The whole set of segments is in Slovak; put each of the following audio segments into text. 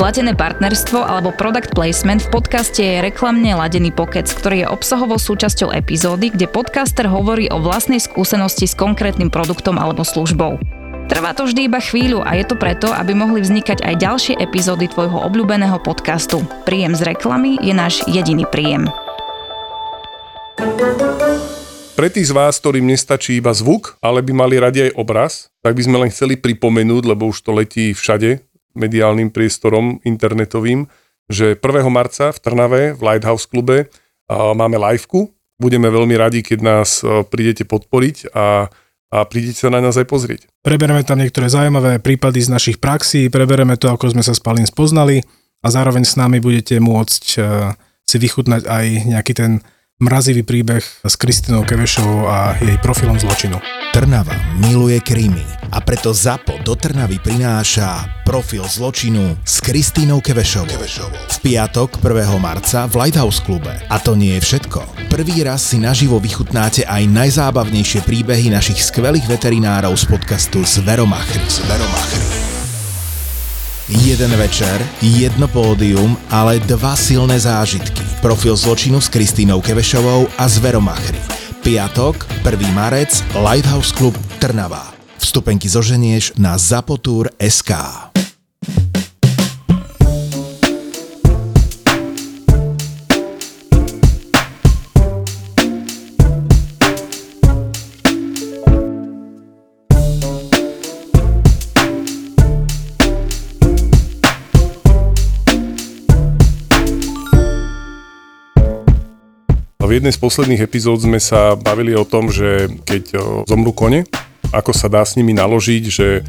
Platené partnerstvo alebo product placement v podcaste je reklamne ladený pokec, ktorý je obsahovou súčasťou epizódy, kde podcaster hovorí o vlastnej skúsenosti s konkrétnym produktom alebo službou. Trvá to vždy iba chvíľu a je to preto, aby mohli vznikať aj ďalšie epizódy tvojho obľúbeného podcastu. Príjem z reklamy je náš jediný príjem. Pre tých z vás, ktorým nestačí iba zvuk, ale by mali radi aj obraz, tak by sme len chceli pripomenúť, lebo už to letí všade, mediálnym priestorom internetovým, že 1. marca v Trnave v Lighthouse klube máme liveku. Budeme veľmi radi, keď nás prídete podporiť a, a prídete sa na nás aj pozrieť. Prebereme tam niektoré zaujímavé prípady z našich praxí, prebereme to, ako sme sa s Palín spoznali a zároveň s nami budete môcť si vychutnať aj nejaký ten mrazivý príbeh s Kristinou Kevešovou a jej profilom zločinu. Trnava miluje krímy a preto ZAPO do Trnavy prináša profil zločinu s Kristínou Kevešovou. V piatok 1. marca v Lighthouse klube. A to nie je všetko. Prvý raz si naživo vychutnáte aj najzábavnejšie príbehy našich skvelých veterinárov z podcastu Zveromachry. Zveromachry. Jeden večer, jedno pódium, ale dva silné zážitky. Profil zločinu s Kristínou Kevešovou a Zveromachry. Piatok, 1. marec, Lighthouse Club Trnava. Vstupenky zoženieš na zapotur.sk. jednej z posledných epizód sme sa bavili o tom, že keď zomrú kone, ako sa dá s nimi naložiť, že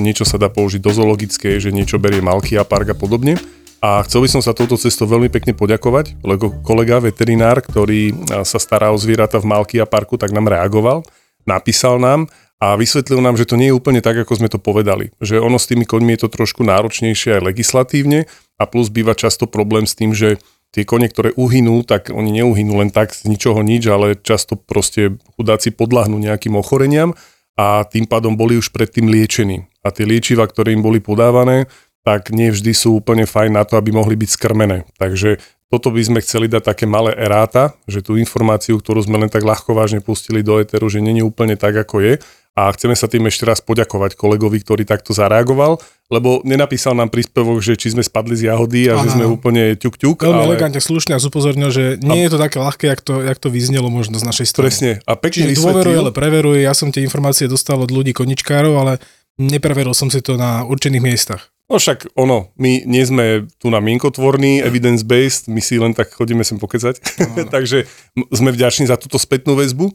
niečo sa dá použiť do zoologickej, že niečo berie Malky a park a podobne. A chcel by som sa touto cestou veľmi pekne poďakovať, lebo kolega veterinár, ktorý sa stará o zvieratá v Malky a parku, tak nám reagoval, napísal nám a vysvetlil nám, že to nie je úplne tak, ako sme to povedali. Že ono s tými koňmi je to trošku náročnejšie aj legislatívne a plus býva často problém s tým, že tie kone, ktoré uhynú, tak oni neuhynú len tak z ničoho nič, ale často proste chudáci podľahnú nejakým ochoreniam a tým pádom boli už predtým liečení. A tie liečiva, ktoré im boli podávané, tak nie vždy sú úplne fajn na to, aby mohli byť skrmené. Takže toto by sme chceli dať také malé eráta, že tú informáciu, ktorú sme len tak ľahko vážne pustili do eteru, že není úplne tak, ako je, a chceme sa tým ešte raz poďakovať kolegovi, ktorý takto zareagoval, lebo nenapísal nám príspevok, že či sme spadli z jahody a Aha. že sme úplne ťuk-ťuk. Veľmi ale... elegantne, slušne a upozornil, že nie a... je to také ľahké, jak to, jak to vyznelo možno z našej strany. Presne. A pekne Čiže dôveruj, ale preveruj. Ja som tie informácie dostal od ľudí koničkárov, ale nepreveril som si to na určených miestach. No však ono, my nie sme tu na mienkotvorní, evidence-based, my si len tak chodíme sem pokecať, no. takže sme vďační za túto spätnú väzbu.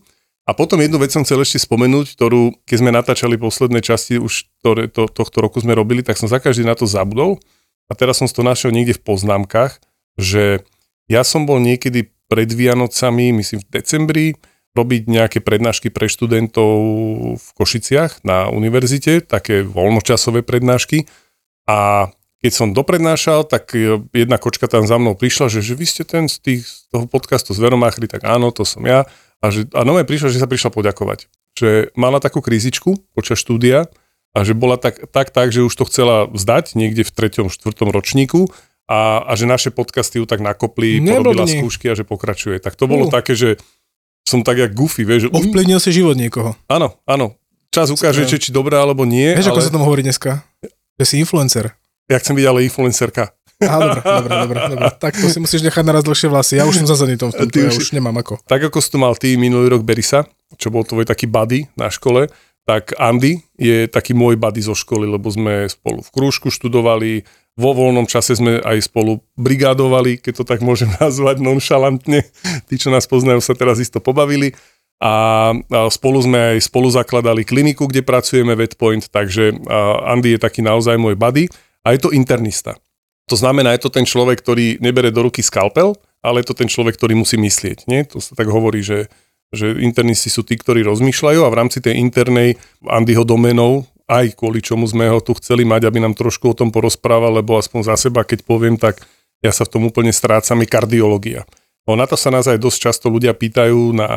A potom jednu vec som chcel ešte spomenúť, ktorú, keď sme natáčali posledné časti, už ktoré to, tohto roku sme robili, tak som za každý na to zabudol. A teraz som to našiel niekde v poznámkach, že ja som bol niekedy pred Vianocami, myslím v decembri, robiť nejaké prednášky pre študentov v Košiciach na univerzite, také voľnočasové prednášky. A keď som doprednášal, tak jedna kočka tam za mnou prišla, že, že vy ste ten z, tých, z toho podcastu z Veromáchry, tak áno, to som ja. A, že, a nové prišla, že sa prišla poďakovať. Že mala takú krízičku počas štúdia a že bola tak, tak, tak, že už to chcela vzdať niekde v treťom, štvrtom ročníku a, a že naše podcasty ju tak nakopli, Neblbni. porobila skúšky a že pokračuje. Tak to bolo uh. také, že som tak jak goofy, vieš. Ovplyvnil si život niekoho. Áno, áno. Čas ukáže, či, či dobré alebo nie. Vieš, ale... ako sa tomu hovorí dneska? Že si influencer. Ja chcem byť ale influencerka. Á, dobre, dobre, dobre, dobre. Tak to si musíš nechať naraz dlhšie vlasy. Ja už som zazený tom, v tomto, ja už nemám ako. Tak ako si tu mal ty minulý rok Berisa, čo bol tvoj taký buddy na škole, tak Andy je taký môj buddy zo školy, lebo sme spolu v krúžku študovali, vo voľnom čase sme aj spolu brigádovali, keď to tak môžem nazvať nonšalantne. Tí, čo nás poznajú, sa teraz isto pobavili. a spolu sme aj spolu zakladali kliniku, kde pracujeme Vetpoint, takže Andy je taký naozaj môj buddy a je to internista. To znamená, je to ten človek, ktorý nebere do ruky skalpel, ale je to ten človek, ktorý musí myslieť. Nie? To sa tak hovorí, že, že internisti sú tí, ktorí rozmýšľajú a v rámci tej internej Andyho domenov, aj kvôli čomu sme ho tu chceli mať, aby nám trošku o tom porozprával, lebo aspoň za seba, keď poviem, tak ja sa v tom úplne strácam, je kardiológia. No na to sa nás aj dosť často ľudia pýtajú na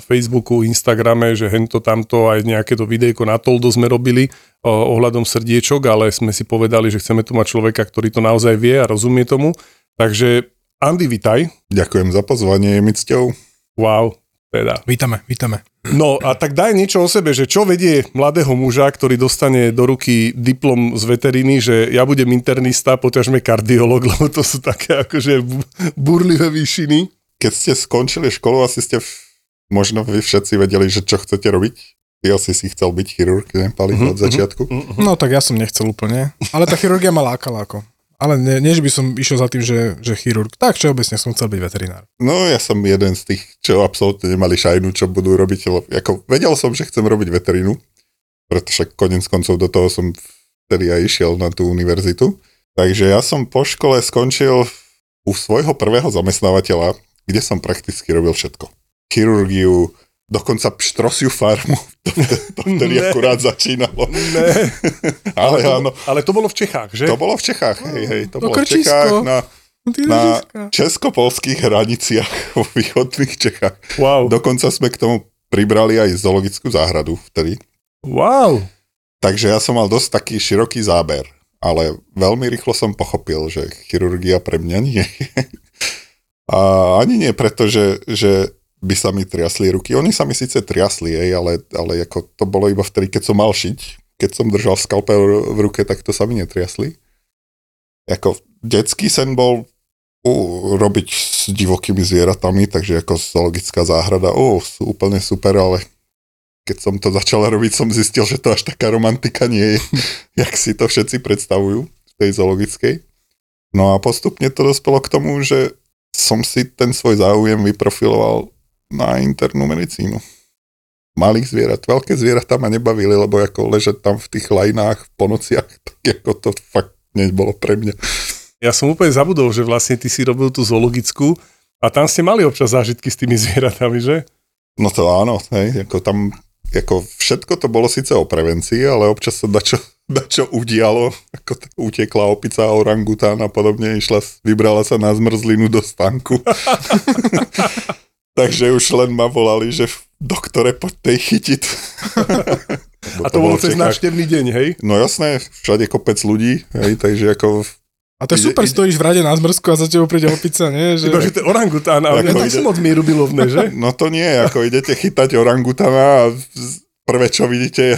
Facebooku, Instagrame, že hento tamto aj nejaké to videjko na Toldo sme robili o, ohľadom srdiečok, ale sme si povedali, že chceme tu mať človeka, ktorý to naozaj vie a rozumie tomu. Takže Andy, vitaj. Ďakujem za pozvanie, je mi cťou. Wow, teda. Vítame, vítame. No a tak daj niečo o sebe, že čo vedie mladého muža, ktorý dostane do ruky diplom z veteriny, že ja budem internista, poťažme kardiolog, lebo to sú také akože burlivé výšiny keď ste skončili školu, asi ste možno vy všetci vedeli, že čo chcete robiť. Ty asi si chcel byť chirurg, ne, Pali, mm-hmm. od začiatku? Mm-hmm. No tak ja som nechcel úplne, ale tá chirurgia ma lákala ako. Ale nie, nie, že by som išiel za tým, že, že chirurg. Tak, čo obecne som chcel byť veterinár. No, ja som jeden z tých, čo absolútne nemali šajnu, čo budú robiť. Ako, vedel som, že chcem robiť veterínu, pretože konec koncov do toho som vtedy aj išiel na tú univerzitu. Takže ja som po škole skončil u svojho prvého zamestnávateľa, kde som prakticky robil všetko. Chirurgiu, dokonca pštrosiu farmu, to, to vtedy ne. akurát začínalo. Ne. ale, ale, to, áno. ale to bolo v Čechách, že? To bolo v Čechách, hej, hej, to no bolo v Čechách na, na česko-polských hraniciach vo východných Čechách. Wow. Dokonca sme k tomu pribrali aj zoologickú záhradu vtedy. Wow. Takže ja som mal dosť taký široký záber, ale veľmi rýchlo som pochopil, že chirurgia pre mňa nie je. A ani nie preto, že, že by sa mi triasli ruky. Oni sa mi síce triasli, jej, ale, ale ako to bolo iba vtedy, keď som mal šiť. Keď som držal skalpel v ruke, tak to sa mi netriasli. Ako detský sen bol uh, robiť s divokými zvieratami, takže ako zoologická záhrada, uh, sú úplne super, ale keď som to začal robiť, som zistil, že to až taká romantika nie je, jak si to všetci predstavujú v tej zoologickej. No a postupne to dospelo k tomu, že som si ten svoj záujem vyprofiloval na internú medicínu. Malých zvierat, veľké zvieratá ma nebavili, lebo ako ležať tam v tých lajnách po nociach, tak ako to fakt nebolo pre mňa. Ja som úplne zabudol, že vlastne ty si robil tú zoologickú a tam ste mali občas zážitky s tými zvieratami, že? No to áno, hej, ako tam ako všetko to bolo síce o prevencii, ale občas sa dačo, dačo udialo, ako t- utekla opica orangután a podobne, išla, vybrala sa na zmrzlinu do stanku. Takže už len ma volali, že doktore, poď tej chytiť. a to, to bolo cez návštevný deň, hej? No jasné, všade kopec ľudí, hej, takže ako a to je super, ide, stojíš v rade na zmrzku a za tebou príde opica, nie? Že... Iba, že to je orangután, ale ja tak ide... moc mierubilovné, že? No to nie, ako idete chytať orangutana a prvé, čo vidíte, je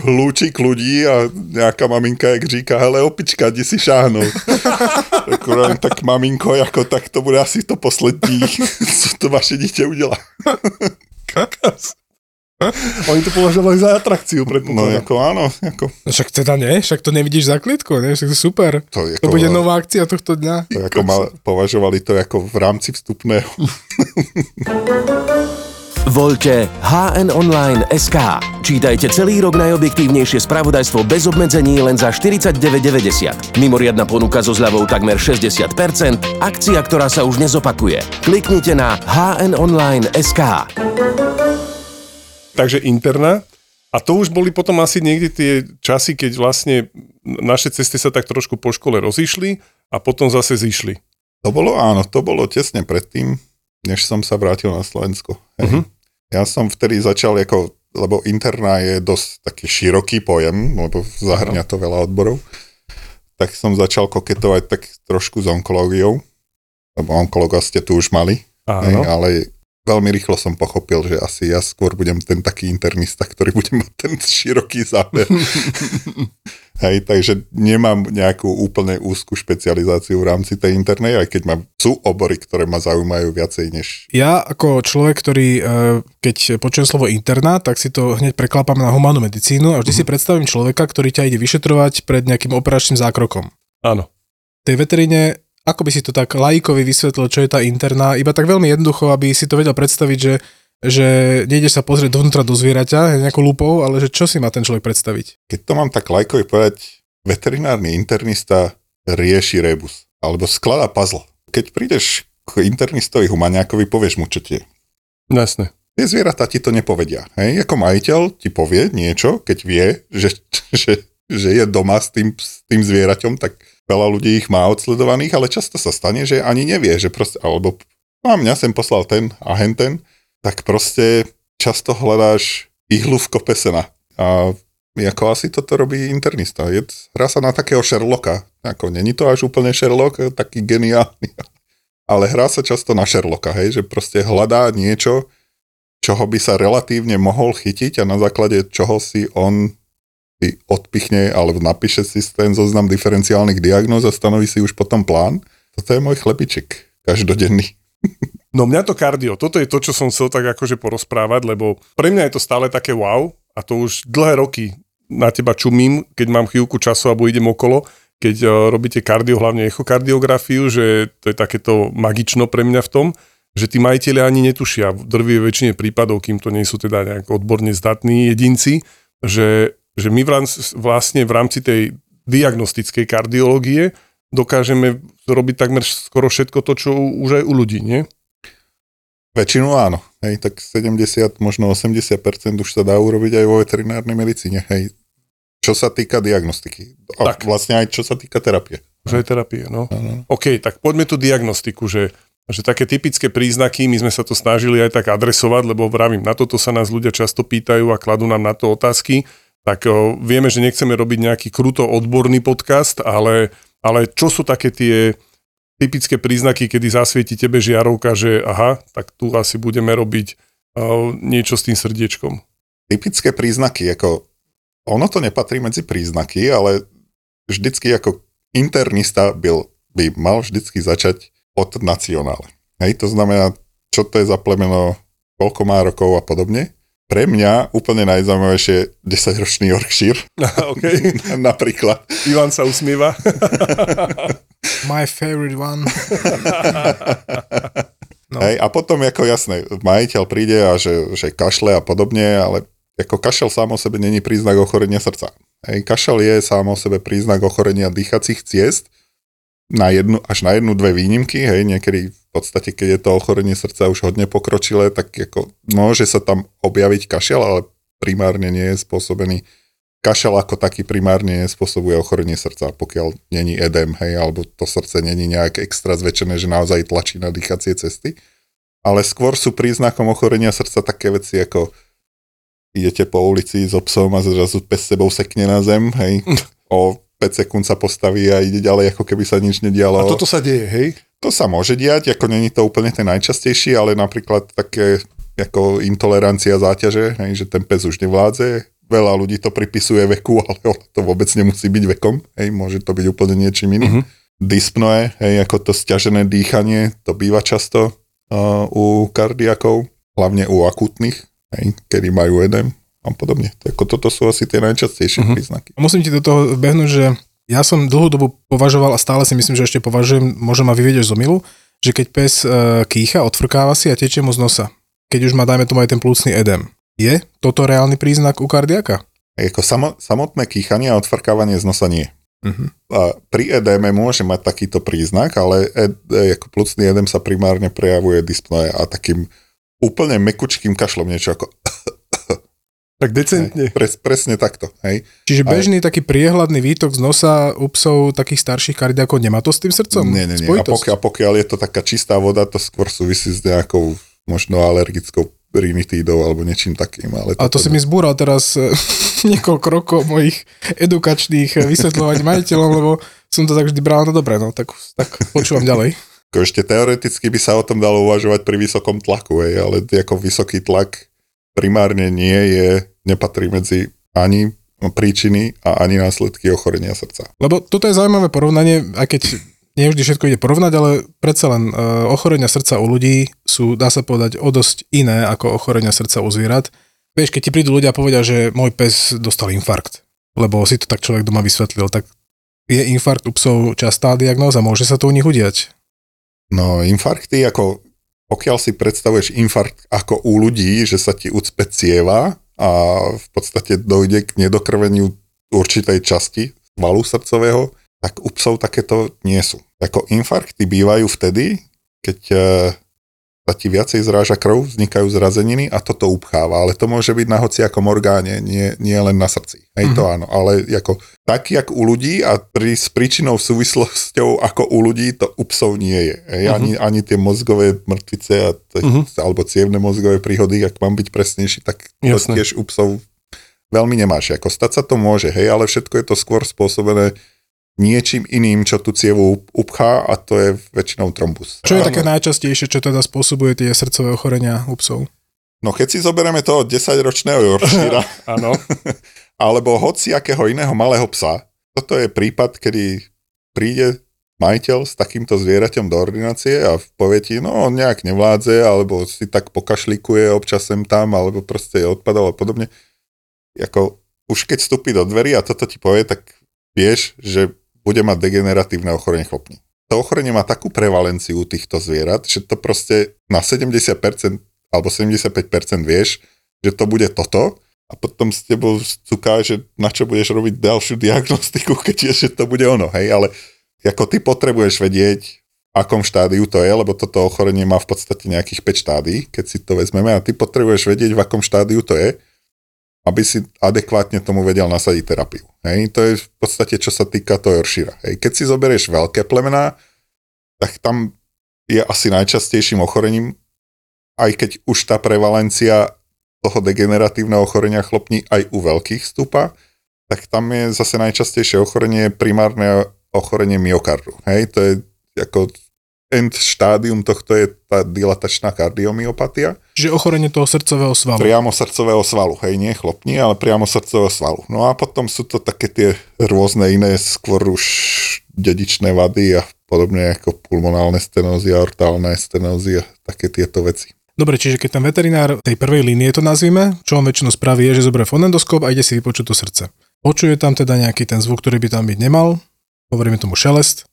hlúčik ľudí a nejaká maminka, jak říká, hele opička, kde si šáhnou. tak, tak maminko, ako tak to bude asi to poslední, co to vaše dieťa udelá. Kakas. Oni to považovali za atrakciu, No ako áno. Ako... No však teda nie, však to nevidíš za klitku, nie? Však to super. To, ako, to bude nová akcia tohto dňa. To ako ma, považovali to ako v rámci vstupného. Voľte HN Online SK. Čítajte celý rok najobjektívnejšie spravodajstvo bez obmedzení len za 49,90. Mimoriadna ponuka so zľavou takmer 60%, akcia, ktorá sa už nezopakuje. Kliknite na HN Online SK takže interná. A to už boli potom asi niekde tie časy, keď vlastne naše cesty sa tak trošku po škole rozišli a potom zase zišli. To bolo áno, to bolo tesne predtým, než som sa vrátil na Slovensko. Hej. Uh-huh. Ja som vtedy začal ako, lebo interná je dosť taký široký pojem, lebo zahrňa to veľa odborov, tak som začal koketovať tak trošku s onkológiou, lebo onkologa ste tu už mali, hej, ale veľmi rýchlo som pochopil, že asi ja skôr budem ten taký internista, ktorý bude mať ten široký záber. Hej, takže nemám nejakú úplne úzkú špecializáciu v rámci tej internej, aj keď mám, sú obory, ktoré ma zaujímajú viacej než... Ja ako človek, ktorý e, keď počujem slovo interná, tak si to hneď preklápam na humánnu medicínu a vždy mm. si predstavím človeka, ktorý ťa ide vyšetrovať pred nejakým operačným zákrokom. Áno. V tej veteríne ako by si to tak laikovi vysvetlil, čo je tá interná, iba tak veľmi jednoducho, aby si to vedel predstaviť, že že nejdeš sa pozrieť dovnútra do zvieraťa nejakou lupou, ale že čo si má ten človek predstaviť? Keď to mám tak lajkovi povedať, veterinárny internista rieši rebus, alebo skladá puzzle. Keď prídeš k internistovi humaniakovi, povieš mu, čo tie. Jasne. Tie zvieratá ti to nepovedia. Hej? Ako majiteľ ti povie niečo, keď vie, že, že, že je doma s tým, s tým zvieraťom, tak veľa ľudí ich má odsledovaných, ale často sa stane, že ani nevie, že proste, alebo a mňa sem poslal ten a henten, tak proste často hľadáš ihlu v kope sena. A ako asi toto robí internista. Je, hrá sa na takého Sherlocka. Ako, není to až úplne Sherlock, taký geniálny. Ale hrá sa často na Sherlocka, hej, že proste hľadá niečo, čoho by sa relatívne mohol chytiť a na základe čoho si on si odpichne alebo napíše si ten zoznam diferenciálnych diagnóz a stanoví si už potom plán. Toto je môj chlebiček každodenný. No mňa to kardio, toto je to, čo som chcel tak akože porozprávať, lebo pre mňa je to stále také wow a to už dlhé roky na teba čumím, keď mám chvíľku času alebo idem okolo, keď uh, robíte kardio, hlavne echokardiografiu, že to je takéto magično pre mňa v tom, že tí majiteľi ani netušia v drvie väčšine prípadov, kým to nie sú teda nejak odborne zdatní jedinci, že, že my vlastne v rámci tej diagnostickej kardiológie dokážeme robiť takmer skoro všetko to, čo už aj u ľudí, nie? Väčšinu áno. Hej, tak 70, možno 80% už sa dá urobiť aj vo veterinárnej medicíne. Hej, čo sa týka diagnostiky. A tak. vlastne aj čo sa týka terapie. Že aj terapie, no. Ano. OK, tak poďme tu diagnostiku, že, že také typické príznaky, my sme sa to snažili aj tak adresovať, lebo vravím, na toto sa nás ľudia často pýtajú a kladú nám na to otázky, tak o, vieme, že nechceme robiť nejaký kruto odborný podcast, ale, ale čo sú také tie typické príznaky, kedy zasvieti tebe žiarovka, že aha, tak tu asi budeme robiť uh, niečo s tým srdiečkom. Typické príznaky, ako ono to nepatrí medzi príznaky, ale vždycky ako internista by, by mal vždycky začať od nacionále. Hej, to znamená, čo to je za plemeno, koľko má rokov a podobne. Pre mňa úplne najzaujímavejšie 10-ročný Yorkshire. okay. Napríklad. Ivan sa usmieva. My favorite one. no. Hej, a potom ako jasné, majiteľ príde a že, že kašle a podobne, ale ako kašel sám o sebe není príznak ochorenia srdca. Hej, kašel je sám o sebe príznak ochorenia dýchacích ciest, na jednu, až na jednu, dve výnimky, hej, niekedy v podstate, keď je to ochorenie srdca už hodne pokročilé, tak ako môže sa tam objaviť kašel, ale primárne nie je spôsobený kašel ako taký primárne spôsobuje ochorenie srdca, pokiaľ není edem, hej, alebo to srdce není nejak extra zväčšené, že naozaj tlačí na dýchacie cesty. Ale skôr sú príznakom ochorenia srdca také veci ako idete po ulici s obsom a zrazu pes sebou sekne na zem, hej, o 5 sekúnd sa postaví a ide ďalej, ako keby sa nič nedialo. A toto sa deje, hej? To sa môže diať, ako není to úplne ten najčastejší, ale napríklad také ako intolerancia záťaže, hej, že ten pes už nevládze. Veľa ľudí to pripisuje veku, ale to vôbec nemusí byť vekom, hej, môže to byť úplne niečím iným. Uh-huh. Dyspnoe, hej, ako to stiažené dýchanie, to býva často uh, u kardiakov, hlavne u akutných, hej, kedy majú edem, a podobne. Ako toto sú asi tie najčastejšie uh-huh. príznaky. Musím ti do toho behnúť, že ja som dlhú dobu považoval a stále si myslím, že ešte považujem, možno ma vyviedeš z omilu, že keď pes e, kýcha, odfrkáva si a tečie mu z nosa. Keď už má, dajme tomu aj ten plúcný edem. Je toto reálny príznak u kardiaka? Ako samo, samotné kýchanie a odfrkávanie z nosa nie. Uh-huh. A pri edéme môže mať takýto príznak, ale ed, e, ako plúcný edem sa primárne prejavuje dyspnoe a takým úplne mekučkým kašlom, niečo ako tak decentne. Hej, pres, presne takto. Hej. Čiže bežný Aj, taký priehľadný výtok z nosa u psov takých starších kardiakov nemá to s tým srdcom? Nie, nie, nie. A pokiaľ, pokiaľ je to taká čistá voda, to skôr súvisí s nejakou možno alergickou rinitídou alebo niečím takým. Ale a to si mi zbúral teraz eh, niekoľko rokov mojich edukačných vysvetľovaní majiteľom, lebo som to tak vždy bral, no dobre, no tak, tak počúvam ďalej. Ešte teoreticky by sa o tom dalo uvažovať pri vysokom tlaku, hej, ale ako vysoký tlak primárne nie je, nepatrí medzi ani príčiny a ani následky ochorenia srdca. Lebo toto je zaujímavé porovnanie, aj keď nie vždy všetko ide porovnať, ale predsa len uh, ochorenia srdca u ľudí sú, dá sa povedať, o dosť iné ako ochorenia srdca u zvierat. Vieš, keď ti prídu ľudia a povedia, že môj pes dostal infarkt, lebo si to tak človek doma vysvetlil, tak je infarkt u psov častá diagnóza, môže sa to u nich udiať? No, infarkty ako pokiaľ si predstavuješ infarkt ako u ľudí, že sa ti ucpe cieva a v podstate dojde k nedokrveniu určitej časti valu srdcového, tak u psov takéto nie sú. Ako infarkty bývajú vtedy, keď e, sa ti viacej zráža krv, vznikajú zrazeniny a toto upcháva, ale to môže byť na hociakom orgáne, nie, nie len na srdci. Hej, mm-hmm. to mhm. áno, ale ako, tak, jak u ľudí a pri, s príčinou súvislosťou ako u ľudí, to u psov nie je. Hej, mm-hmm. ani, ani tie mozgové mŕtvice a t- mm-hmm. alebo cievne mozgové príhody, ak mám byť presnejší, tak to Jasne. tiež u psov veľmi nemáš. Ako stať sa to môže, hej, ale všetko je to skôr spôsobené niečím iným, čo tú cievu upchá a to je väčšinou trombus. Čo je také najčastejšie, čo teda spôsobuje tie srdcové ochorenia u psov? No keď si zoberieme toho 10-ročného Yorkshira, Áno. alebo hociakého iného malého psa, toto je prípad, kedy príde majiteľ s takýmto zvieraťom do ordinácie a povie ti, no on nejak nevládze, alebo si tak pokašlikuje občas sem tam, alebo proste je odpadal a podobne. Jako, už keď vstúpi do dverí a toto ti povie, tak vieš, že bude mať degeneratívne ochorenie chlopní. To ochorenie má takú prevalenciu týchto zvierat, že to proste na 70% alebo 75% vieš, že to bude toto a potom s tebou cuká, že na čo budeš robiť ďalšiu diagnostiku, keď je, že to bude ono, hej, ale ako ty potrebuješ vedieť, v akom štádiu to je, lebo toto ochorenie má v podstate nejakých 5 štádií, keď si to vezmeme a ty potrebuješ vedieť, v akom štádiu to je aby si adekvátne tomu vedel nasadiť terapiu. Hej, to je v podstate, čo sa týka toho Yorkshire. Hej, keď si zoberieš veľké plemená, tak tam je asi najčastejším ochorením, aj keď už tá prevalencia toho degeneratívneho ochorenia chlopní aj u veľkých stúpa, tak tam je zase najčastejšie ochorenie primárne ochorenie myokardu. Hej, to je ako end štádium tohto je tá dilatačná kardiomyopatia. Čiže ochorenie toho srdcového svalu. Priamo srdcového svalu, hej, nie chlopní, ale priamo srdcového svalu. No a potom sú to také tie rôzne iné, skôr už dedičné vady a podobne ako pulmonálne stenózy, aortálne stenózy a také tieto veci. Dobre, čiže keď ten veterinár tej prvej línie to nazvime, čo on väčšinou spraví je, že zoberie fonendoskop a ide si vypočuť to srdce. Počuje tam teda nejaký ten zvuk, ktorý by tam byť nemal, hovoríme tomu šelest,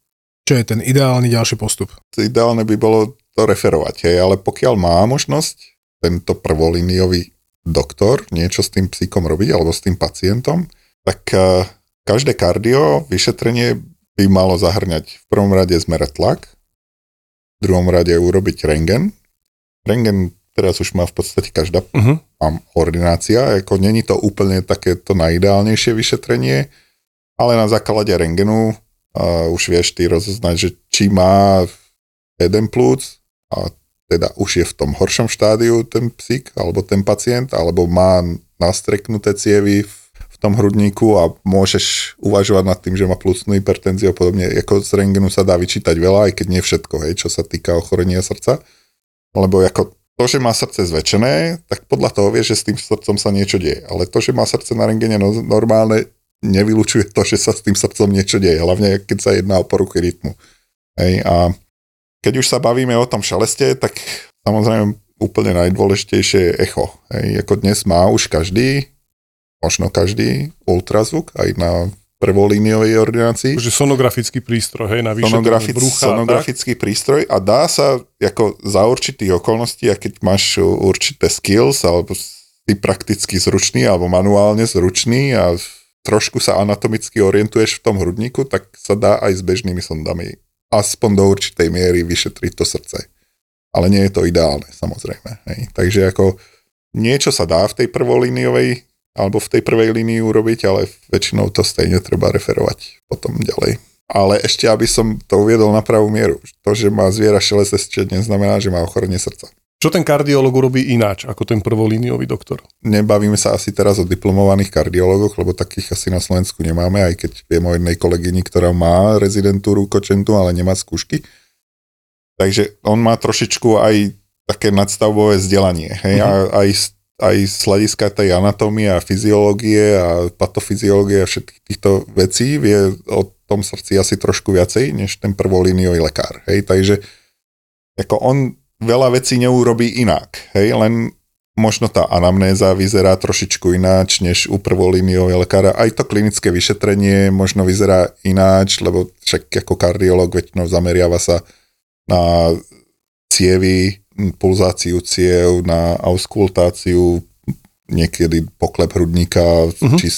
čo je ten ideálny ďalší postup? Ideálne by bolo to referovať, hej, ale pokiaľ má možnosť tento prvolíniový doktor niečo s tým psíkom robiť alebo s tým pacientom, tak uh, každé kardio vyšetrenie by malo zahrňať v prvom rade zmerať tlak, v druhom rade urobiť rengen. Rengen teraz už má v podstate každá uh-huh. ordinácia, ako není to úplne takéto najideálnejšie vyšetrenie, ale na základe rengenu a už vieš ty rozoznať, že či má jeden plúc a teda už je v tom horšom štádiu ten psík alebo ten pacient, alebo má nastreknuté cievy v, v tom hrudníku a môžeš uvažovať nad tým, že má plúcnú hypertenziu a podobne. Ako z rengenu sa dá vyčítať veľa, aj keď nie všetko, hej, čo sa týka ochorenia srdca. Lebo ako to, že má srdce zväčšené, tak podľa toho vieš, že s tým srdcom sa niečo deje. Ale to, že má srdce na rengene no, normálne, nevylučuje to, že sa s tým srdcom niečo deje, hlavne keď sa jedná o poruchy rytmu. Hej, a keď už sa bavíme o tom šeleste, tak samozrejme úplne najdôležitejšie je echo. Hej, ako dnes má už každý, možno každý ultrazvuk aj na prvolíniovej ordinácii. Takže sonografický prístroj, hej, na Sonografic, brucha. Sonografický tak? prístroj a dá sa ako za určitých okolností, a keď máš určité skills, alebo si prakticky zručný, alebo manuálne zručný a trošku sa anatomicky orientuješ v tom hrudníku, tak sa dá aj s bežnými sondami aspoň do určitej miery vyšetriť to srdce. Ale nie je to ideálne, samozrejme. Hej. Takže ako niečo sa dá v tej prvolíniovej alebo v tej prvej línii urobiť, ale väčšinou to stejne treba referovať potom ďalej. Ale ešte, aby som to uviedol na pravú mieru. To, že má zviera šelest, neznamená, že má ochorenie srdca. Čo ten kardiolog urobí ináč ako ten prvolíniový doktor? Nebavíme sa asi teraz o diplomovaných kardiologoch, lebo takých asi na Slovensku nemáme, aj keď viem o jednej kolegyni, ktorá má rezidentúru kočentu, ale nemá skúšky. Takže on má trošičku aj také nadstavbové vzdelanie. Hej? Mm-hmm. A, aj, aj z hľadiska tej anatómie a fyziológie a patofyziológie a všetkých týchto vecí vie o tom srdci asi trošku viacej, než ten prvolíniový lekár. Hej? Takže ako on veľa vecí neurobí inak. Hej, len možno tá anamnéza vyzerá trošičku ináč, než u prvolíniového lekára. Aj to klinické vyšetrenie možno vyzerá ináč, lebo však ako kardiolog väčšinou zameriava sa na cievy, pulzáciu ciev, na auskultáciu, niekedy poklep hrudníka, uh-huh. či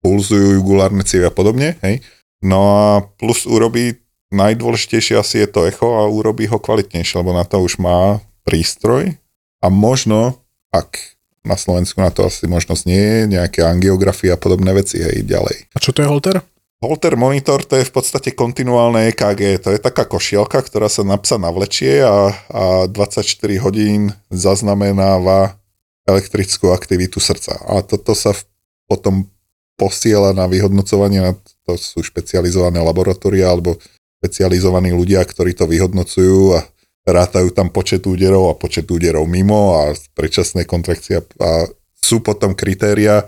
pulzujú jugulárne cievy a podobne, hej. No a plus urobí, najdôležitejšie asi je to echo a urobí ho kvalitnejšie, lebo na to už má prístroj a možno, ak na Slovensku na to asi možnosť nie je, nejaké angiografie a podobné veci, hej, ďalej. A čo to je holter? Holter monitor to je v podstate kontinuálne EKG, to je taká košielka, ktorá sa na psa navlečie a, a 24 hodín zaznamenáva elektrickú aktivitu srdca. A toto sa v, potom posiela na vyhodnocovanie, na to sú špecializované laboratória alebo špecializovaní ľudia, ktorí to vyhodnocujú a rátajú tam počet úderov a počet úderov mimo a predčasné kontrakcie a sú potom kritéria,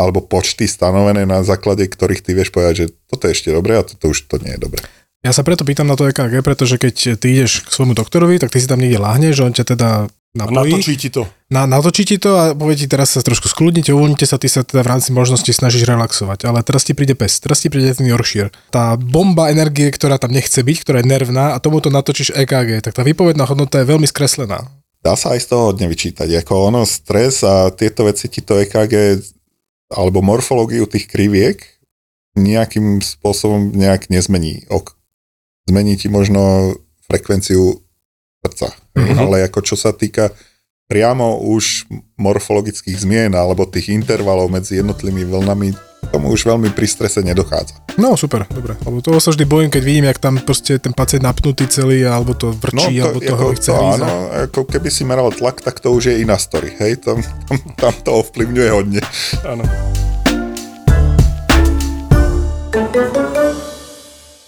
alebo počty stanovené, na základe ktorých ty vieš povedať, že toto je ešte dobré a toto už to nie je dobré. Ja sa preto pýtam na to EKG, pretože keď ty ideš k svojmu doktorovi, tak ty si tam niekde láhneš, že on ťa teda napojí. A natočí ti to. Na, natočí ti to a povie ti teraz sa trošku skľudnite, uvoľnite sa, ty sa teda v rámci možnosti snažíš relaxovať. Ale teraz ti príde pes, teraz ti príde ten Yorkshire. Tá bomba energie, ktorá tam nechce byť, ktorá je nervná a tomuto natočíš EKG, tak tá výpovedná hodnota je veľmi skreslená. Dá sa aj z toho hodne vyčítať. Ako ono, stres a tieto veci ti to EKG alebo morfológiu tých kriviek nejakým spôsobom nejak nezmení. Ok, zmení ti možno frekvenciu srdca. Mm-hmm. Ale ako čo sa týka priamo už morfologických zmien alebo tých intervalov medzi jednotlivými vlnami, tomu už veľmi pri strese nedochádza. No super, dobre. Lebo toho sa vždy bojím, keď vidím, jak tam proste ten pacient napnutý celý, alebo to vrčí, no, to, alebo toho ako, chce to, áno, ako keby si meral tlak, tak to už je iná story, hej, tam, tam, tam to ovplyvňuje hodne. Áno.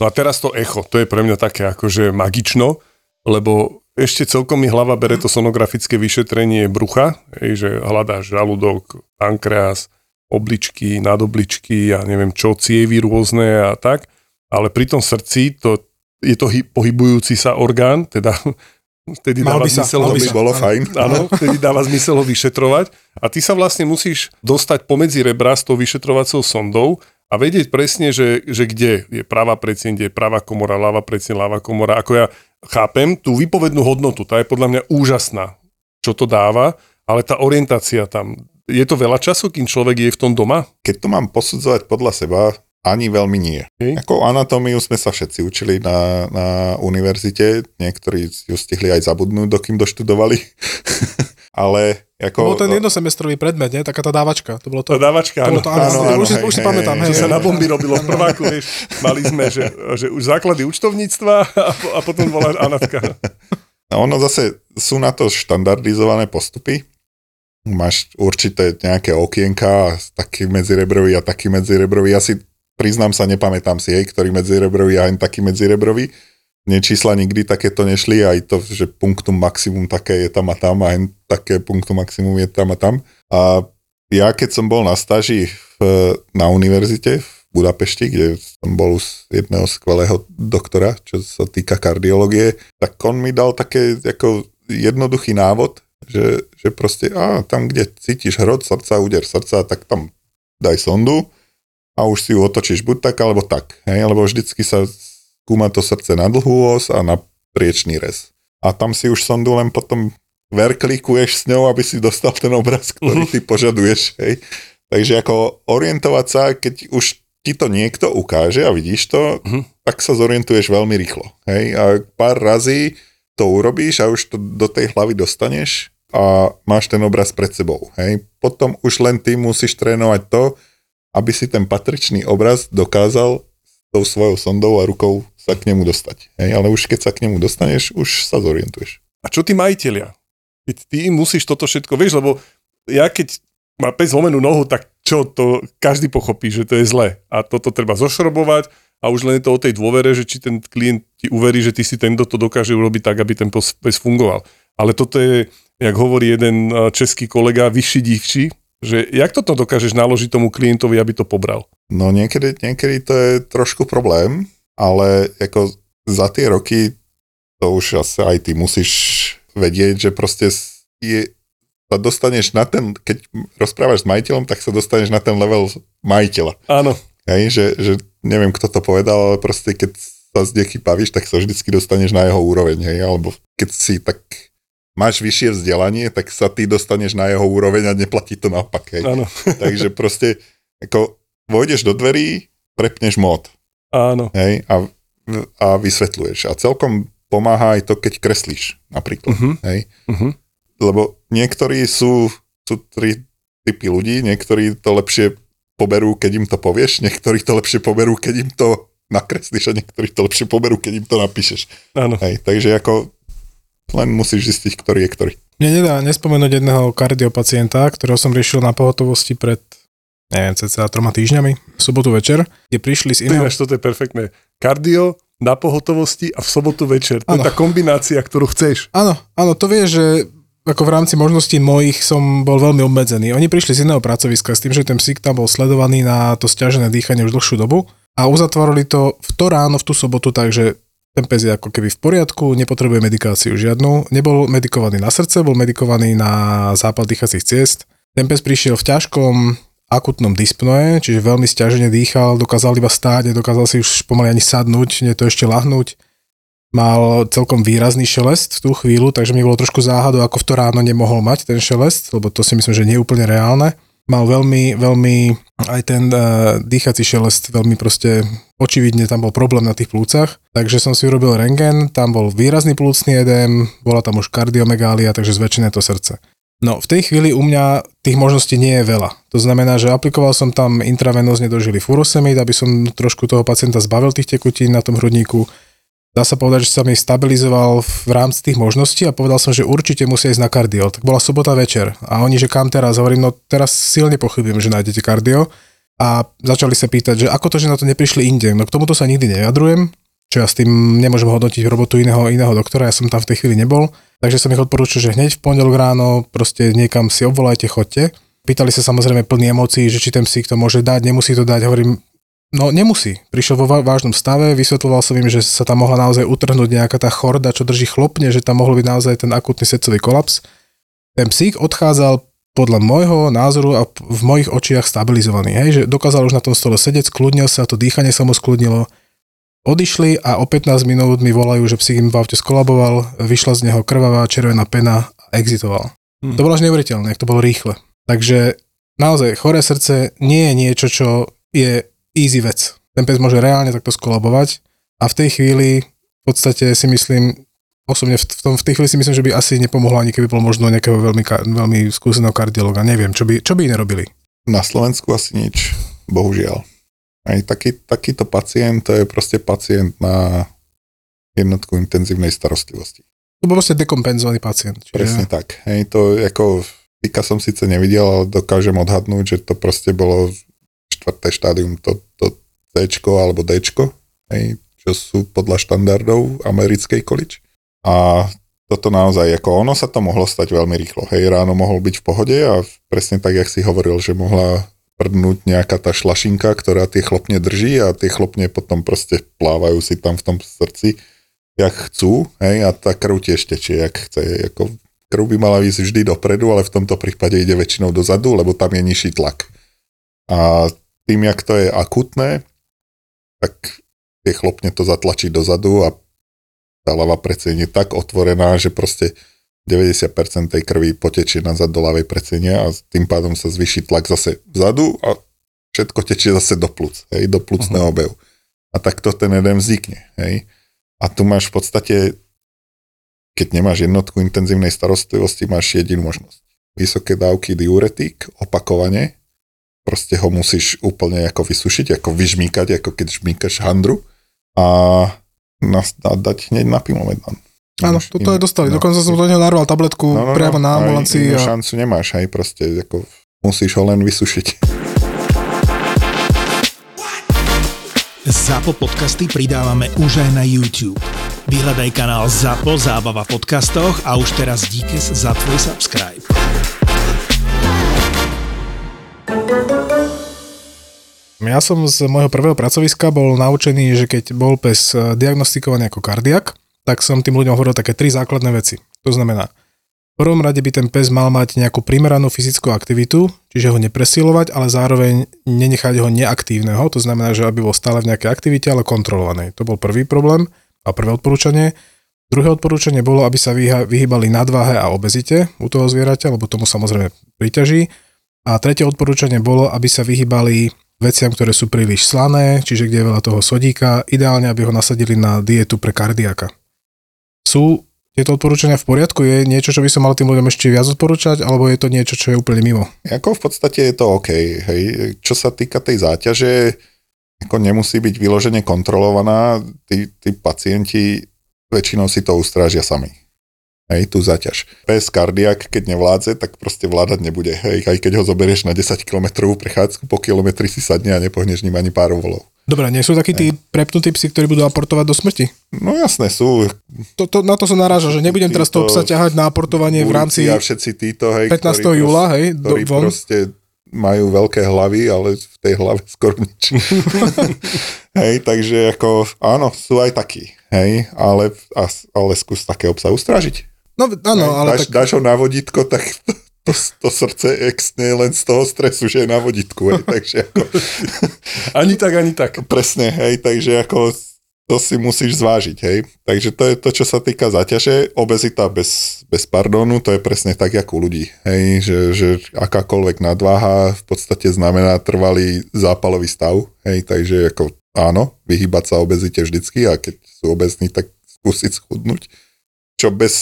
No a teraz to echo, to je pre mňa také akože magično, lebo ešte celkom mi hlava bere to sonografické vyšetrenie brucha, hej, že hľadáš žalúdok, pankreas, obličky, nadobličky, ja neviem čo, cievy rôzne a tak, ale pri tom srdci to, je to hy, pohybujúci sa orgán, teda vtedy mal dáva by sa, zmysel by ho, bolo fajn. áno, vtedy dáva zmysel ho vyšetrovať a ty sa vlastne musíš dostať pomedzi rebra s tou vyšetrovacou sondou a vedieť presne, že, že kde je pravá predsien, kde je pravá komora, ľavá predsien, ľavá komora. Ako ja chápem tú výpovednú hodnotu, tá je podľa mňa úžasná, čo to dáva, ale tá orientácia tam, je to veľa času, kým človek je v tom doma? Keď to mám posudzovať podľa seba, ani veľmi nie. Hej. Ako anatómiu sme sa všetci učili na, na univerzite, niektorí ju stihli aj zabudnúť, dokým doštudovali. Ale ako... To bol ten jednosemestrový predmet, nie? Taká tá dávačka. To bolo to. Tá dávačka, to áno. bolo to, áno, áno, áno, áno, už, si- hej, už si pamätám. hej, hej, Čo sa hej. na bomby robilo v prváku, vieš. Mali sme, že, že už základy účtovníctva a, a potom bola Anatka. A ono zase sú na to štandardizované postupy. Máš určité nejaké okienka, taký medzirebrový a taký medzirebrový. Ja si priznám sa, nepamätám si, hej, ktorý medzirebrový a aj taký medzirebrový. Mne nikdy takéto nešli, aj to, že punktum maximum také je tam a tam, a také punktum maximum je tam a tam. A ja keď som bol na stáži v, na univerzite v Budapešti, kde som bol z jedného skvelého doktora, čo sa týka kardiológie, tak on mi dal také ako jednoduchý návod, že, že proste, a tam, kde cítiš hrot srdca, úder srdca, tak tam daj sondu a už si ju otočíš buď tak, alebo tak. Hej? Lebo vždycky sa skúma to srdce na dlhú os a na priečný rez. A tam si už sondu len potom verklikuješ s ňou, aby si dostal ten obraz, ktorý ty požaduješ. Hej? Takže ako orientovať sa, keď už ti to niekto ukáže a vidíš to, Mhm. tak sa zorientuješ veľmi rýchlo. Hej? A pár razy to urobíš a už to do tej hlavy dostaneš a máš ten obraz pred sebou. Hej? Potom už len ty musíš trénovať to, aby si ten patričný obraz dokázal s tou svojou sondou a rukou sa k nemu dostať. Hej? Ale už keď sa k nemu dostaneš, už sa zorientuješ. A čo tí majiteľia? Keď ty musíš toto všetko, vieš, lebo ja keď má pes zlomenú nohu, tak čo, to každý pochopí, že to je zle. A toto treba zošrobovať a už len je to o tej dôvere, že či ten klient ti uverí, že ty si tento to dokáže urobiť tak, aby ten pes fungoval. Ale toto je, jak hovorí jeden eh, český kolega, vyšší divší, že jak toto dokážeš naložiť tomu klientovi, aby to pobral? No niekedy, niekedy to je trošku problém, ale ako za tie roky to už asi aj ty musíš vedieť, že proste je, sa dostaneš na ten, keď rozprávaš s majiteľom, tak sa dostaneš na ten level majiteľa. Áno, Hej, že, že neviem, kto to povedal, ale proste keď sa s niekým bavíš, tak sa vždycky dostaneš na jeho úroveň, hej, alebo keď si tak máš vyššie vzdelanie, tak sa ty dostaneš na jeho úroveň a neplatí to naopak. Hej. Áno. Takže proste, ako vojdeš do dverí, prepneš mód. Áno. Hej, a, a vysvetľuješ. A celkom pomáha aj to, keď kreslíš napríklad. Mhm. Hej. Mhm. Lebo niektorí sú, sú tri typy ľudí, niektorí to lepšie poberú, keď im to povieš, niektorí to lepšie poberú, keď im to nakreslíš a niektorí to lepšie poberú, keď im to napíšeš. Áno. Hej, takže ako len musíš zistiť, ktorý je ktorý. Mne nedá nespomenúť jedného kardiopacienta, ktorého som riešil na pohotovosti pred neviem, cca troma týždňami, v sobotu večer, kde prišli z iného... ináč, toto je perfektné. Kardio na pohotovosti a v sobotu večer. To je Áno. tá kombinácia, ktorú chceš. Áno, áno, to vieš, že ako v rámci možností mojich som bol veľmi obmedzený. Oni prišli z iného pracoviska s tým, že ten psík tam bol sledovaný na to stiažené dýchanie už dlhšiu dobu a uzatvorili to v to ráno, v tú sobotu, takže ten pes je ako keby v poriadku, nepotrebuje medikáciu žiadnu, nebol medikovaný na srdce, bol medikovaný na zápal dýchacích ciest. Ten pes prišiel v ťažkom akutnom dyspnoe, čiže veľmi stiažene dýchal, dokázal iba stáť, dokázal si už pomaly ani sadnúť, nie to ešte lahnúť. Mal celkom výrazný šelest v tú chvíľu, takže mi bolo trošku záhadou, ako v to ráno nemohol mať ten šelest, lebo to si myslím, že nie je úplne reálne. Mal veľmi, veľmi, aj ten uh, dýchací šelest, veľmi proste, očividne tam bol problém na tých plúcach, takže som si urobil rengen, tam bol výrazný plúcný edém, bola tam už kardiomegália, takže zväčšené to srdce. No, v tej chvíli u mňa tých možností nie je veľa. To znamená, že aplikoval som tam intravenózne dožili furosemid, aby som trošku toho pacienta zbavil tých tekutín na tom hrudníku. Dá sa povedať, že sa mi stabilizoval v rámci tých možností a povedal som, že určite musia ísť na kardio. Tak bola sobota večer a oni, že kam teraz? Hovorím, no teraz silne pochybujem, že nájdete kardio. A začali sa pýtať, že ako to, že na to neprišli inde. No k tomuto sa nikdy nevyjadrujem, čo ja s tým nemôžem hodnotiť robotu iného, iného doktora, ja som tam v tej chvíli nebol. Takže som ich odporúčil, že hneď v pondelok ráno proste niekam si obvolajte, chodte. Pýtali sa samozrejme plný emócií, že či ten psík to môže dať, nemusí to dať. Hovorím, no nemusí. Prišiel vo vá- vážnom stave, vysvetloval som im, že sa tam mohla naozaj utrhnúť nejaká tá chorda, čo drží chlopne, že tam mohol byť naozaj ten akutný srdcový kolaps. Ten psík odchádzal podľa môjho názoru a v mojich očiach stabilizovaný, hej, že dokázal už na tom stole sedieť, skľudnil sa, to dýchanie sa mu skľudnilo, Odišli a o 15 minút mi volajú, že psík im v aute skolaboval, vyšla z neho krvavá červená pena a exitoval. Hm. To bolo až neuveriteľné, ak to bolo rýchle. Takže naozaj choré srdce nie je niečo, čo je easy vec. Ten pes môže reálne takto skolabovať a v tej chvíli v podstate si myslím, osobne v, tom, v tej chvíli si myslím, že by asi nepomohlo ani keby bol možno nejakého veľmi, veľmi skúseného kardiologa. Neviem, čo by, čo by iné robili. Na Slovensku asi nič, bohužiaľ. Aj taký, takýto pacient, to je proste pacient na jednotku intenzívnej starostlivosti. To bol proste dekompenzovaný pacient. Čiže... Presne tak. Hej, to ako týka som síce nevidel, ale dokážem odhadnúť, že to proste bolo štvrté štádium, to, to C alebo D, hej, čo sú podľa štandardov americkej college. A toto naozaj, ako ono sa to mohlo stať veľmi rýchlo. Hej, ráno mohol byť v pohode a presne tak, jak si hovoril, že mohla prdnúť nejaká tá šlašinka, ktorá tie chlopne drží a tie chlopne potom proste plávajú si tam v tom srdci, jak chcú, hej, a tá krv tiež tečie, jak chce. Ako krv by mala ísť vždy dopredu, ale v tomto prípade ide väčšinou dozadu, lebo tam je nižší tlak. A tým, jak to je akutné, tak tie chlopne to zatlačí dozadu a tá ľava predsenie je tak otvorená, že proste 90% tej krvi potečie nazad do ľavej predsenie a tým pádom sa zvýši tlak zase vzadu a všetko tečie zase do plúc, hej, do plúcneho Mhm. obehu. A takto ten jeden vznikne, hej. A tu máš v podstate, keď nemáš jednotku intenzívnej starostlivosti, máš jedinú možnosť. Vysoké dávky diuretík, opakovane, proste ho musíš úplne ako vysušiť, ako vyžmýkať, ako keď žmýkaš handru a, nas, a dať hneď na pilomedan. Áno, toto aj dostali. No. Dokonca som do neho narval tabletku no, no, priamo na aj ambulancii. inú A... šancu nemáš, hej, proste, ako musíš ho len vysušiť. ZAPO podcasty pridávame už aj na YouTube. Vyhľadaj kanál ZAPO Zábava v podcastoch a už teraz díkes za tvoj subscribe. Ja som z môjho prvého pracoviska bol naučený, že keď bol pes eh, diagnostikovaný ako kardiak, tak som tým ľuďom hovoril také tri základné veci. To znamená, v prvom rade by ten pes mal mať nejakú primeranú fyzickú aktivitu, čiže ho nepresilovať, ale zároveň nenechať ho neaktívneho, to znamená, že aby bol stále v nejakej aktivite, ale kontrolovanej. To bol prvý problém a prvé odporúčanie. Druhé odporúčanie bolo, aby sa vyhýbali nadváhe a obezite u toho zvieraťa, lebo tomu samozrejme priťaží. A tretie odporúčanie bolo, aby sa vyhýbali veciam, ktoré sú príliš slané, čiže kde je veľa toho sodíka, ideálne, aby ho nasadili na dietu pre kardiaka. Sú tieto odporúčania v poriadku? Je niečo, čo by som mal tým ľuďom ešte viac odporúčať, alebo je to niečo, čo je úplne mimo? Ako v podstate je to OK. Hej. Čo sa týka tej záťaže, ako nemusí byť vyložene kontrolovaná, tí, tí pacienti väčšinou si to ustrážia sami. Hej, tú zaťaž. Pes kardiak, keď nevládze, tak proste vládať nebude. Hej, aj keď ho zoberieš na 10 km prechádzku, po kilometri si sadne a nepohneš ním ani pár volov. Dobre, nie sú takí tí prepnutí psi, ktorí budú aportovať do smrti? No jasné, sú. To, to, na to som narážal, že nebudem teraz toho psa ťahať na aportovanie v rámci a všetci títo, hej, 15. júla, hej, do, ktorí von. proste majú veľké hlavy, ale v tej hlave skoro nič. hej, takže ako, áno, sú aj takí, hej, ale, ale skús takého psa ustražiť. No áno, ale dáš, tak... dáš ho na vodítko, tak to, to srdce exne len z toho stresu, že je na vodítku, hej, takže ako... ani tak, ani tak. Presne, hej, takže ako to si musíš zvážiť, hej. Takže to je to, čo sa týka zaťaže. Obezita bez, bez pardónu, to je presne tak, ako u ľudí, hej, že, že akákoľvek nadváha v podstate znamená trvalý zápalový stav, hej, takže ako áno, vyhýbať sa obezite vždycky a keď sú obezní, tak skúsiť schudnúť čo bez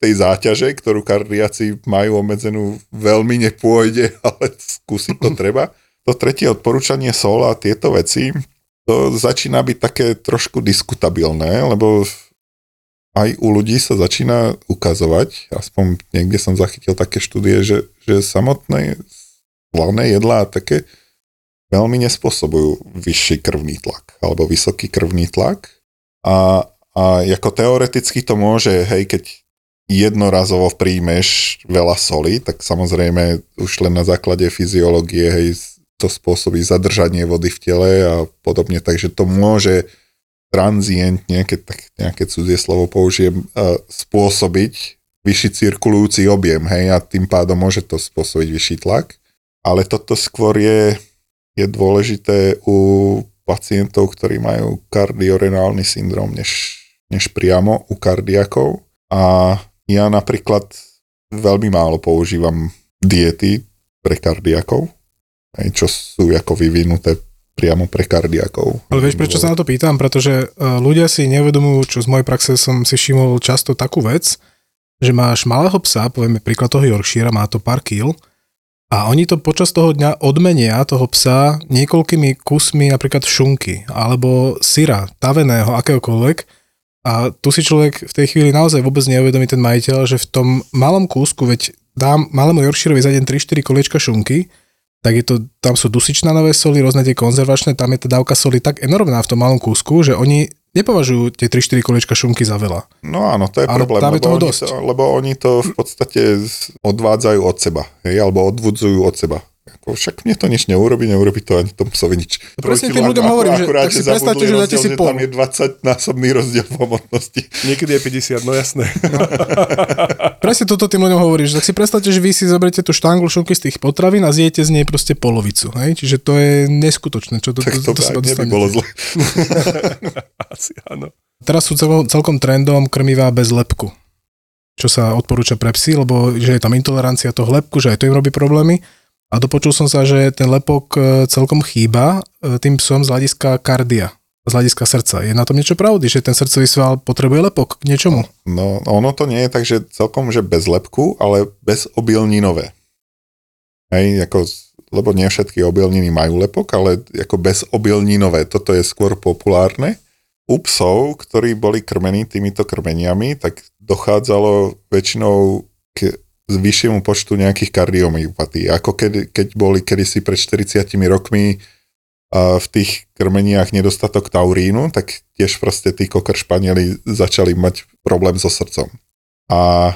tej záťaže, ktorú kardiaci majú obmedzenú, veľmi nepôjde, ale skúsiť to treba. To tretie odporúčanie sol a tieto veci, to začína byť také trošku diskutabilné, lebo aj u ľudí sa začína ukazovať, aspoň niekde som zachytil také štúdie, že, že samotné hlavné jedlá také veľmi nespôsobujú vyšší krvný tlak alebo vysoký krvný tlak a a ako teoreticky to môže, hej, keď jednorazovo príjmeš veľa soli, tak samozrejme už len na základe fyziológie, hej, to spôsobí zadržanie vody v tele a podobne, takže to môže transientne, keď tak nejaké cudzie slovo použijem, spôsobiť vyšší cirkulujúci objem, hej, a tým pádom môže to spôsobiť vyšší tlak. Ale toto skôr je, je dôležité u pacientov, ktorí majú kardiorenálny syndrom, než než priamo u kardiakov. A ja napríklad veľmi málo používam diety pre kardiakov, čo sú ako vyvinuté priamo pre kardiakov. Ale vieš, prečo sa na to pýtam? Pretože e, ľudia si neuvedomujú, čo z mojej praxe som si všimol často takú vec, že máš malého psa, povieme príklad toho Yorkshire, má to pár kil, a oni to počas toho dňa odmenia toho psa niekoľkými kusmi napríklad šunky alebo syra, taveného, akéhokoľvek, a tu si človek v tej chvíli naozaj vôbec neuvedomí ten majiteľ, že v tom malom kúsku, veď dám malému Yorkshireovi za deň 3-4 koliečka šunky, tak je to, tam sú dusičnanové soli, rôzne tie konzervačné, tam je tá dávka soli tak enormná v tom malom kúsku, že oni nepovažujú tie 3-4 koliečka šunky za veľa. No áno, to je Ale problém, lebo, toho oni dosť. To, lebo oni to v podstate odvádzajú od seba, hej, alebo odvudzujú od seba. Ako však mne to nič neurobi, neurobi to ani tomu psovi nič. No presne tým ľuďom hovorím, že tak si predstavte, že dáte si pol. Tam je 20 násobný rozdiel v hmotnosti. Niekedy je 50, no jasné. No. presne toto tým ľuďom hovorím, že tak si predstavte, že vy si zoberiete tú štanglu šunky z tých potravín a zjete z nej proste polovicu. Hej? Čiže to je neskutočné. Čo to, tak to, to, to, to sa bolo zle. Asi áno. Teraz sú celkom, celkom trendom krmivá bez lepku čo sa odporúča pre psy, lebo že je tam intolerancia toho lepku, že aj to im robí problémy. A dopočul som sa, že ten lepok e, celkom chýba e, tým psom z hľadiska kardia, z hľadiska srdca. Je na tom niečo pravdy, že ten srdcový sval potrebuje lepok k niečomu? No, ono to nie je tak, že celkom, že bez lepku, ale bez obilninové. Hej, ako, lebo nie všetky obilniny majú lepok, ale ako bez obilninové. Toto je skôr populárne. U psov, ktorí boli krmení týmito krmeniami, tak dochádzalo väčšinou k z vyššiemu počtu nejakých kardiomyopatí. Ako keď, keď boli kedysi pred 40 rokmi a v tých krmeniach nedostatok taurínu, tak tiež proste tí kokr španieli začali mať problém so srdcom. A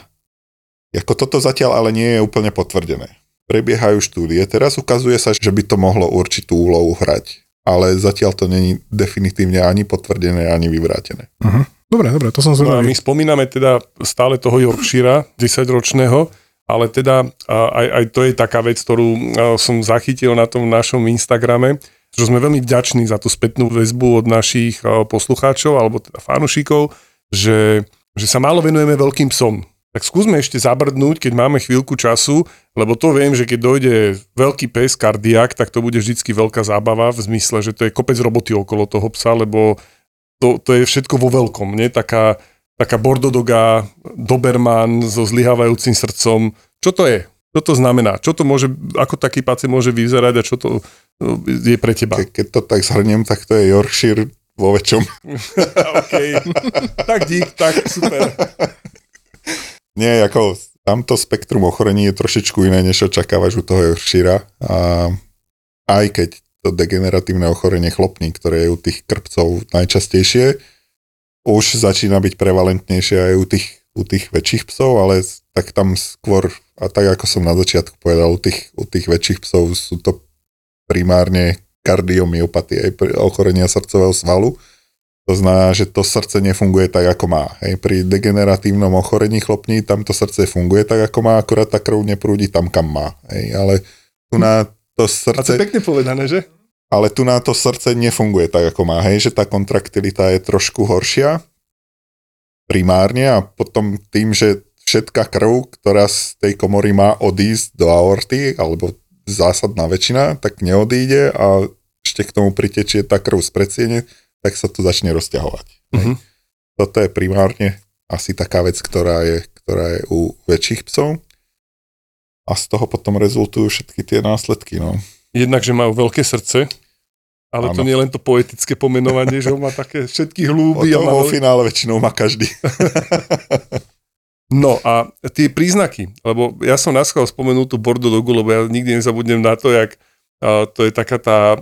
ako toto zatiaľ ale nie je úplne potvrdené. Prebiehajú štúdie, teraz ukazuje sa, že by to mohlo určitú úlohu hrať, ale zatiaľ to není definitívne ani potvrdené, ani vyvrátené. Uh-huh. Dobre, dobre, to som zvedavý. No my spomíname teda stále toho Yorkshira, 10-ročného, ale teda aj, aj to je taká vec, ktorú som zachytil na tom našom Instagrame, že sme veľmi vďační za tú spätnú väzbu od našich poslucháčov alebo teda fanúšikov, že že sa málo venujeme veľkým psom. Tak skúsme ešte zabrdnúť, keď máme chvíľku času, lebo to viem, že keď dojde veľký pes, kardiak, tak to bude vždycky veľká zábava v zmysle, že to je kopec roboty okolo toho psa, lebo to, to je všetko vo veľkom, nie? Taká, taká bordodoga, doberman so zlyhávajúcim srdcom. Čo to je? Čo to znamená? Čo to môže, ako taký pacient môže vyzerať a čo to no, je pre teba? Ke, keď to tak zhrniem, tak to je Yorkshire vo väčšom. OK. tak dík, tak super. Nie, ako tamto spektrum ochorení je trošičku iné, než očakávaš u toho Yorkshire. A aj keď to degeneratívne ochorenie chlopní, ktoré je u tých krpcov najčastejšie, už začína byť prevalentnejšie aj u tých, u tých väčších psov, ale tak tam skôr, a tak ako som na začiatku povedal, u tých, u tých väčších psov sú to primárne kardiomyopatie, ochorenia srdcového svalu, to znamená, že to srdce nefunguje tak, ako má. Hej. Pri degeneratívnom ochorení chlopní tam to srdce funguje tak, ako má, akorát tá krv neprúdi tam, kam má. Hej. Ale tu na to srdce... A to pekne povedané, že? Ale tu na to srdce nefunguje tak, ako má. Hej, že tá kontraktilita je trošku horšia primárne a potom tým, že všetká krv, ktorá z tej komory má odísť do aorty, alebo zásadná väčšina, tak neodíde a ešte k tomu pritečie tá krv z predsiene, tak sa to začne rozťahovať. Uh-huh. Toto je primárne asi taká vec, ktorá je, ktorá je u väčších psov a z toho potom rezultujú všetky tie následky. No. Jednak, že majú veľké srdce, ale ano. to nie je len to poetické pomenovanie, že on má také všetky hlúby. O vo finále väčšinou má každý. No a tie príznaky, lebo ja som naschval spomenul tú bordo dogu, lebo ja nikdy nezabudnem na to, jak a to je taká tá,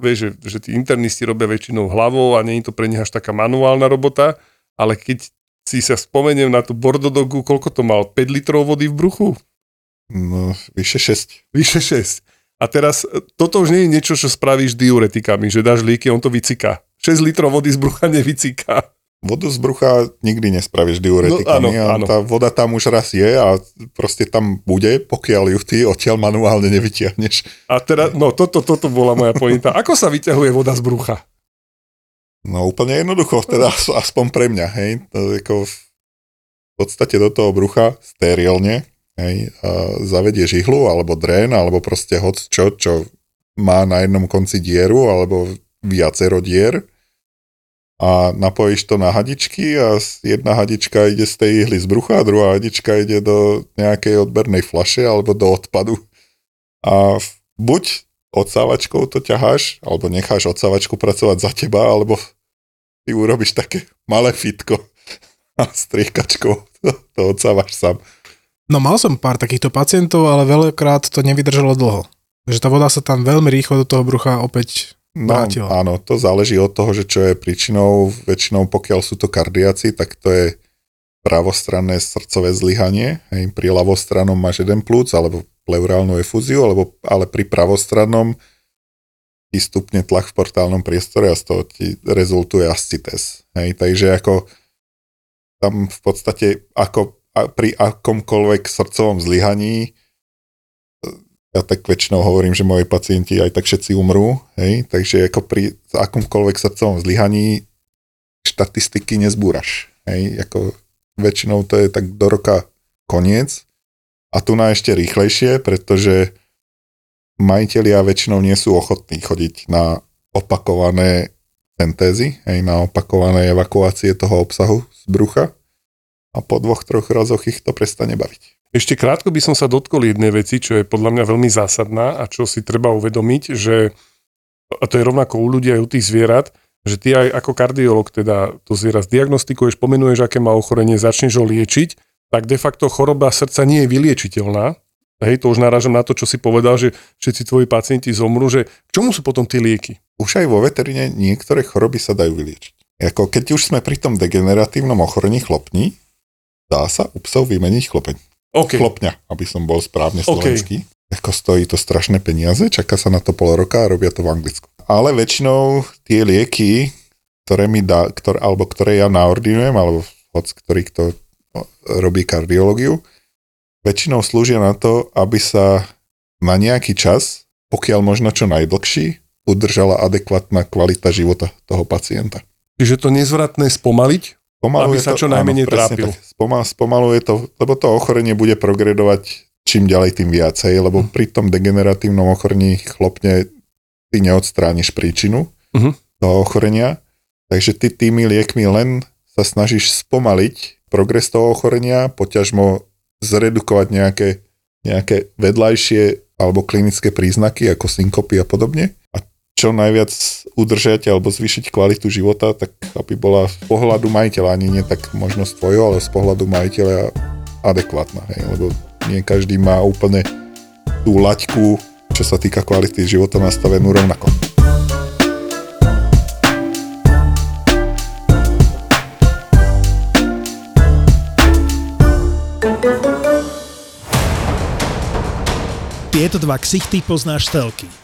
vieš, že, že tí internisti robia väčšinou hlavou a nie je to pre nich až taká manuálna robota, ale keď si sa spomeniem na tú bordodogu, koľko to mal? 5 litrov vody v bruchu? No, vyše 6. Vyše 6. A teraz, toto už nie je niečo, čo spravíš diuretikami, že dáš líky, on to vyciká. 6 litrov vody z brucha nevyciká. Vodu z brucha nikdy nespravíš diuretikami no, áno, áno. tá voda tam už raz je a proste tam bude, pokiaľ ju ty odtiaľ manuálne nevytiahneš. A teda, no toto, toto bola moja pointa. Ako sa vyťahuje voda z brucha? No úplne jednoducho, teda aspoň pre mňa, hej. To ako v podstate do toho brucha sterilne, hej, a zavedieš ihlu, alebo drén, alebo proste hoc čo, čo má na jednom konci dieru, alebo viacero dier a napojíš to na hadičky a jedna hadička ide z tej ihly z brucha druhá hadička ide do nejakej odbernej flaše alebo do odpadu. A buď odsávačkou to ťaháš, alebo necháš odsávačku pracovať za teba, alebo ty urobíš také malé fitko a striekačkou to, to odsávaš sám. No mal som pár takýchto pacientov, ale veľakrát to nevydržalo dlho. Že tá voda sa tam veľmi rýchlo do toho brucha opäť No, áno, to záleží od toho, že čo je príčinou. Väčšinou pokiaľ sú to kardiaci, tak to je pravostranné srdcové zlyhanie. Hej, pri ľavostranom máš jeden plúc alebo pleurálnu efúziu, alebo, ale pri pravostrannom ti stupne tlak v portálnom priestore a z toho ti rezultuje ascites. Hej, takže ako tam v podstate ako pri akomkoľvek srdcovom zlyhaní ja tak väčšinou hovorím, že moji pacienti aj tak všetci umrú, hej, takže ako pri akomkoľvek srdcovom zlyhaní štatistiky nezbúraš, hej, ako väčšinou to je tak do roka koniec. A tu na ešte rýchlejšie, pretože majiteľia väčšinou nie sú ochotní chodiť na opakované syntézy, hej, na opakované evakuácie toho obsahu z brucha a po dvoch, troch razoch ich to prestane baviť. Ešte krátko by som sa dotkol jednej veci, čo je podľa mňa veľmi zásadná a čo si treba uvedomiť, že a to je rovnako u ľudí aj u tých zvierat, že ty aj ako kardiolog teda to zviera zdiagnostikuješ, pomenuješ, aké má ochorenie, začneš ho liečiť, tak de facto choroba srdca nie je vyliečiteľná. Hej, to už narážam na to, čo si povedal, že všetci tvoji pacienti zomru, že k čomu sú potom tie lieky? Už aj vo veteríne niektoré choroby sa dajú vyliečiť. Ako keď už sme pri tom degeneratívnom ochorení chlopní, dá sa u psov vymeniť chlopeň okay. chlopňa, aby som bol správne slovenský. Okay. Ako stojí to strašné peniaze, čaká sa na to pol roka a robia to v Anglicku. Ale väčšinou tie lieky, ktoré mi dá, ktoré, alebo ktoré ja naordinujem, alebo hoď ktorý kto robí kardiológiu, väčšinou slúžia na to, aby sa na nejaký čas, pokiaľ možno čo najdlhší, udržala adekvátna kvalita života toho pacienta. Čiže to nezvratné spomaliť? Aby sa čo najmenej trápil. Spomal, spomaluje to, lebo to ochorenie bude progredovať čím ďalej, tým viacej, lebo Mhm. pri tom degeneratívnom ochorení chlopne ty neodstrániš príčinu Mhm. toho ochorenia, takže ty tými liekmi len sa snažíš spomaliť progres toho ochorenia, poťažmo zredukovať nejaké, nejaké vedľajšie alebo klinické príznaky ako synkopy a podobne. Čo najviac udržať alebo zvýšiť kvalitu života, tak aby bola z pohľadu majiteľa, ani nie tak možno z tvojho, ale z pohľadu majiteľa adekvátna. Hej? Lebo nie každý má úplne tú laťku, čo sa týka kvality života nastavenú rovnako. Tieto dva ksichty poznáš telky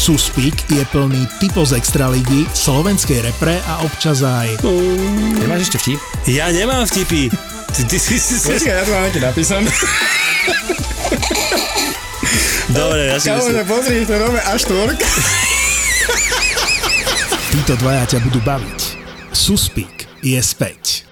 Suspík je plný typov z Extraligy, slovenskej repre a občas aj Nemáš ešte vtip? Ja nemám vtipy. Ty, ty, ty, ty, ty. ja tu mám nejaký napísané. Dobre, ja si myslím. pozri, to nové A4. títo dvaja ťa budú baviť. Suspík je späť.